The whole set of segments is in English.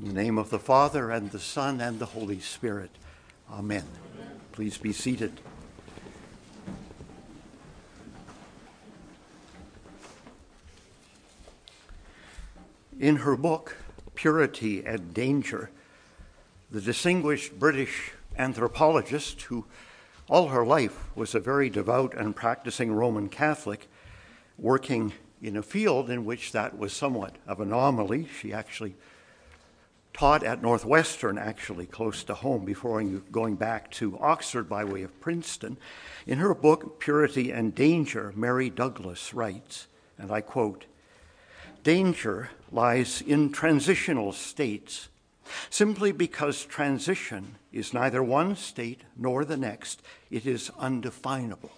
In the name of the Father, and the Son, and the Holy Spirit. Amen. Please be seated. In her book, Purity and Danger, the distinguished British anthropologist, who all her life was a very devout and practicing Roman Catholic, working in a field in which that was somewhat of an anomaly. She actually taught at Northwestern, actually close to home, before going back to Oxford by way of Princeton. In her book, Purity and Danger, Mary Douglas writes, and I quote Danger lies in transitional states, simply because transition is neither one state nor the next, it is undefinable.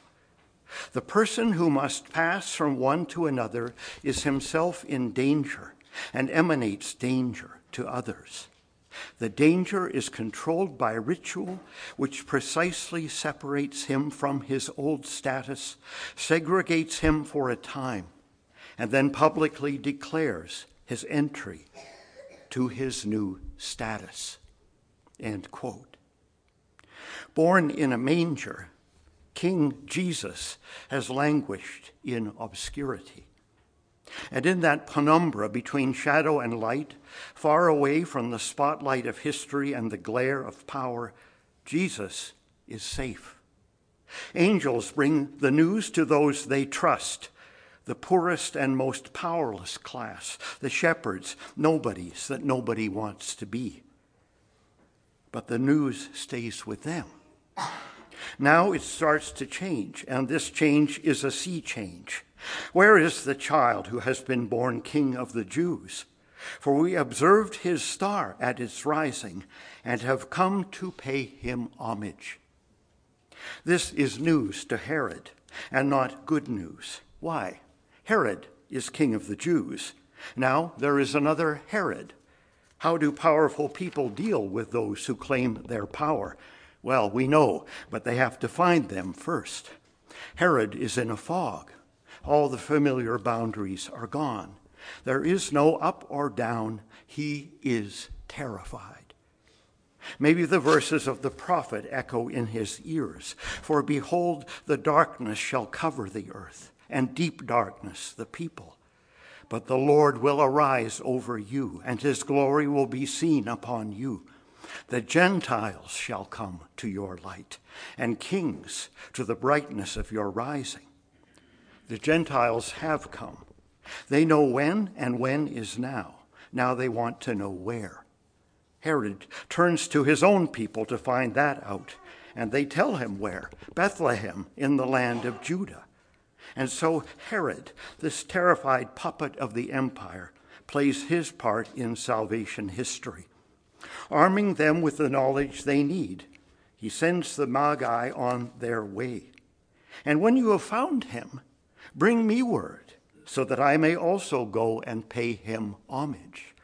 The person who must pass from one to another is himself in danger and emanates danger to others. The danger is controlled by ritual, which precisely separates him from his old status, segregates him for a time, and then publicly declares his entry to his new status. End quote. Born in a manger, King Jesus has languished in obscurity. And in that penumbra between shadow and light, far away from the spotlight of history and the glare of power, Jesus is safe. Angels bring the news to those they trust, the poorest and most powerless class, the shepherds, nobodies that nobody wants to be. But the news stays with them. Now it starts to change, and this change is a sea change. Where is the child who has been born King of the Jews? For we observed his star at its rising and have come to pay him homage. This is news to Herod, and not good news. Why? Herod is king of the Jews. Now there is another Herod. How do powerful people deal with those who claim their power? Well, we know, but they have to find them first. Herod is in a fog all the familiar boundaries are gone. There is no up or down. He is terrified. Maybe the verses of the prophet echo in his ears For behold, the darkness shall cover the earth, and deep darkness the people. But the Lord will arise over you, and his glory will be seen upon you. The Gentiles shall come to your light, and kings to the brightness of your rising. The Gentiles have come. They know when, and when is now. Now they want to know where. Herod turns to his own people to find that out, and they tell him where Bethlehem in the land of Judah. And so Herod, this terrified puppet of the empire, plays his part in salvation history. Arming them with the knowledge they need, he sends the Magi on their way. And when you have found him, Bring me word, so that I may also go and pay him homage.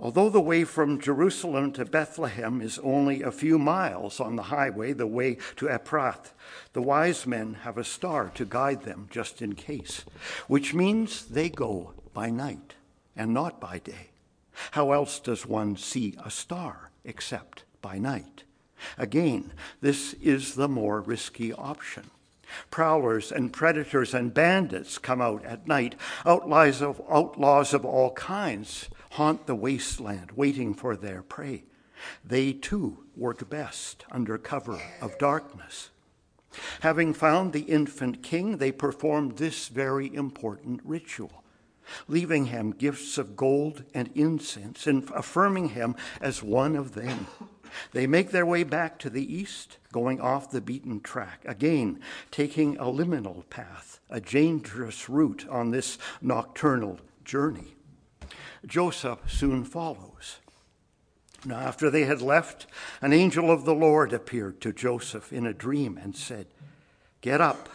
Although the way from Jerusalem to Bethlehem is only a few miles on the highway, the way to Ephrath, the wise men have a star to guide them just in case, which means they go by night and not by day. How else does one see a star except by night? Again, this is the more risky option. Prowlers and predators and bandits come out at night. Outlaws of, outlaws of all kinds haunt the wasteland, waiting for their prey. They too work best under cover of darkness. Having found the infant king, they performed this very important ritual, leaving him gifts of gold and incense and affirming him as one of them. They make their way back to the east, going off the beaten track, again taking a liminal path, a dangerous route on this nocturnal journey. Joseph soon follows. Now, after they had left, an angel of the Lord appeared to Joseph in a dream and said, Get up,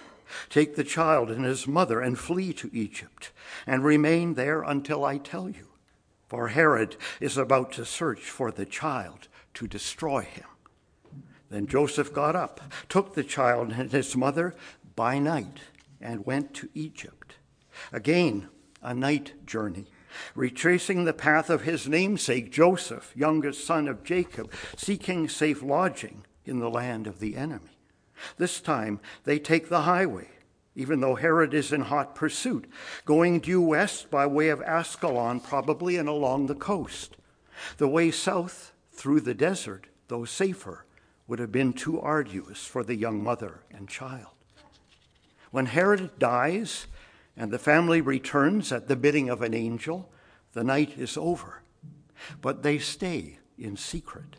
take the child and his mother, and flee to Egypt, and remain there until I tell you. For Herod is about to search for the child to destroy him. Then Joseph got up, took the child and his mother by night, and went to Egypt. Again, a night journey, retracing the path of his namesake, Joseph, youngest son of Jacob, seeking safe lodging in the land of the enemy. This time they take the highway, even though Herod is in hot pursuit, going due west by way of Ascalon, probably, and along the coast. The way south through the desert, though safer, would have been too arduous for the young mother and child. When Herod dies and the family returns at the bidding of an angel, the night is over. But they stay in secret,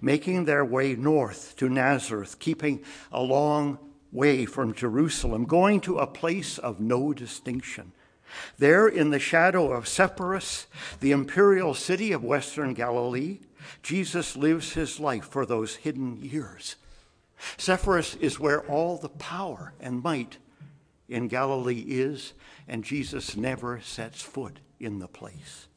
making their way north to Nazareth, keeping a long way from Jerusalem, going to a place of no distinction. There, in the shadow of Sepphoris, the imperial city of western Galilee, Jesus lives his life for those hidden years. Sepphoris is where all the power and might in Galilee is, and Jesus never sets foot in the place.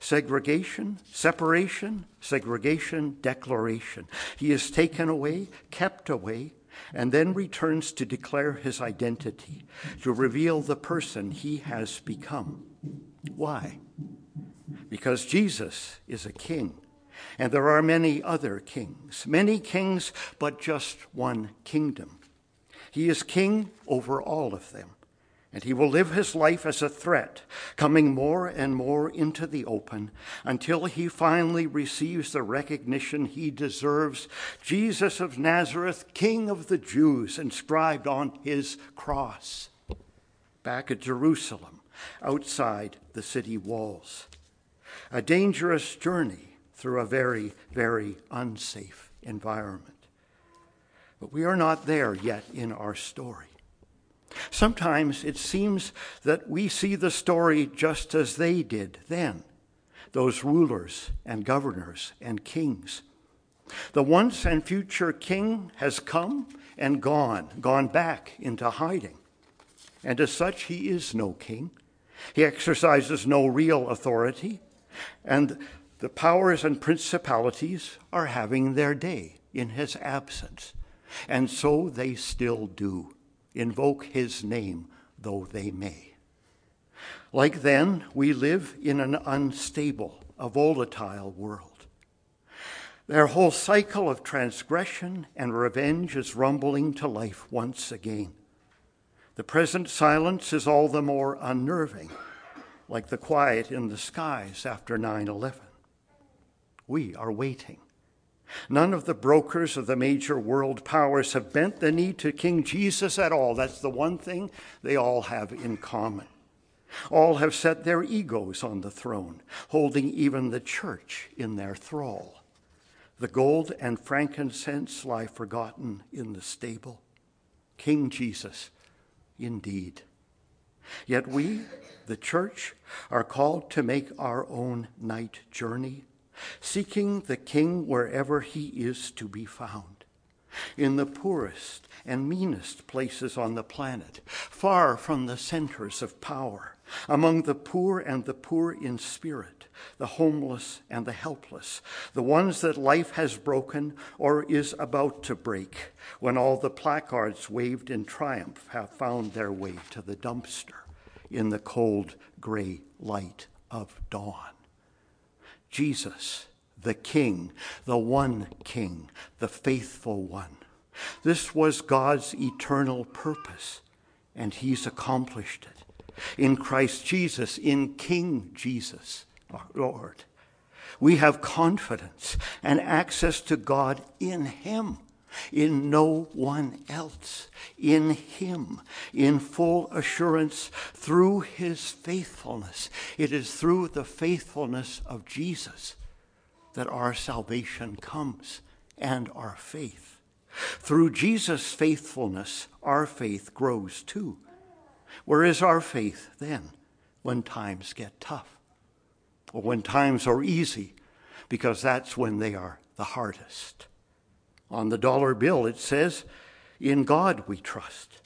Segregation, separation, segregation, declaration. He is taken away, kept away, and then returns to declare his identity, to reveal the person he has become. Why? Because Jesus is a king, and there are many other kings, many kings, but just one kingdom. He is king over all of them and he will live his life as a threat, coming more and more into the open until he finally receives the recognition he deserves Jesus of Nazareth, King of the Jews, inscribed on his cross. Back at Jerusalem, outside the city walls. A dangerous journey through a very, very unsafe environment. But we are not there yet in our story. Sometimes it seems that we see the story just as they did then, those rulers and governors and kings. The once and future king has come and gone, gone back into hiding. And as such, he is no king. He exercises no real authority. And the powers and principalities are having their day in his absence. And so they still do invoke his name though they may. Like then, we live in an unstable, a volatile world. Their whole cycle of transgression and revenge is rumbling to life once again. The present silence is all the more unnerving, like the quiet in the skies after 9 11. We are waiting. None of the brokers of the major world powers have bent the knee to King Jesus at all. That's the one thing they all have in common. All have set their egos on the throne, holding even the church in their thrall. The gold and frankincense lie forgotten in the stable. King Jesus, indeed. Yet we, the church, are called to make our own night journey seeking the King wherever he is to be found, in the poorest and meanest places on the planet, far from the centers of power, among the poor and the poor in spirit, the homeless and the helpless, the ones that life has broken or is about to break, when all the placards waved in triumph have found their way to the dumpster in the cold gray light of dawn. Jesus, the King, the one King, the faithful one. This was God's eternal purpose, and He's accomplished it. In Christ Jesus, in King Jesus, our Lord, we have confidence and access to God in Him in no one else, in Him, in full assurance through His faithfulness. It is through the faithfulness of Jesus that our salvation comes and our faith. Through Jesus' faithfulness, our faith grows too. Where is our faith then when times get tough? Or when times are easy, because that's when they are the hardest. On the dollar bill, it says, In God we trust.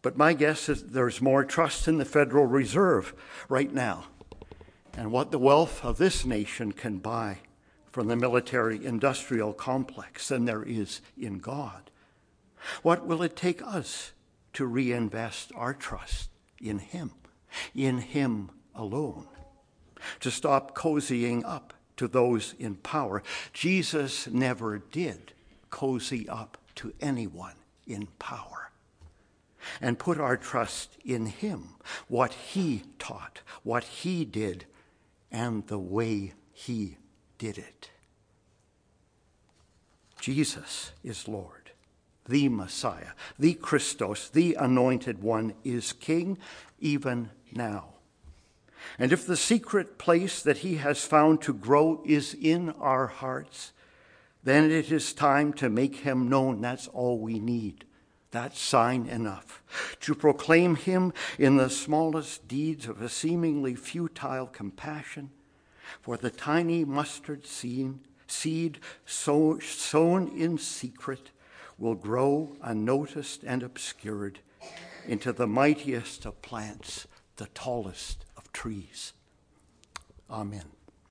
But my guess is there's more trust in the Federal Reserve right now and what the wealth of this nation can buy from the military industrial complex than there is in God. What will it take us to reinvest our trust in Him, in Him alone, to stop cozying up to those in power. Jesus never did cozy up to anyone in power. And put our trust in Him, what He taught, what He did, and the way He did it. Jesus is Lord, the Messiah, the Christos, the Anointed One is King even now. And if the secret place that He has found to grow is in our hearts, then it is time to make Him known. That's all we need. That's sign enough. To proclaim Him in the smallest deeds of a seemingly futile compassion for the tiny mustard seed seed sown in secret will grow unnoticed and obscured into the mightiest of plants, the tallest of trees. Amen.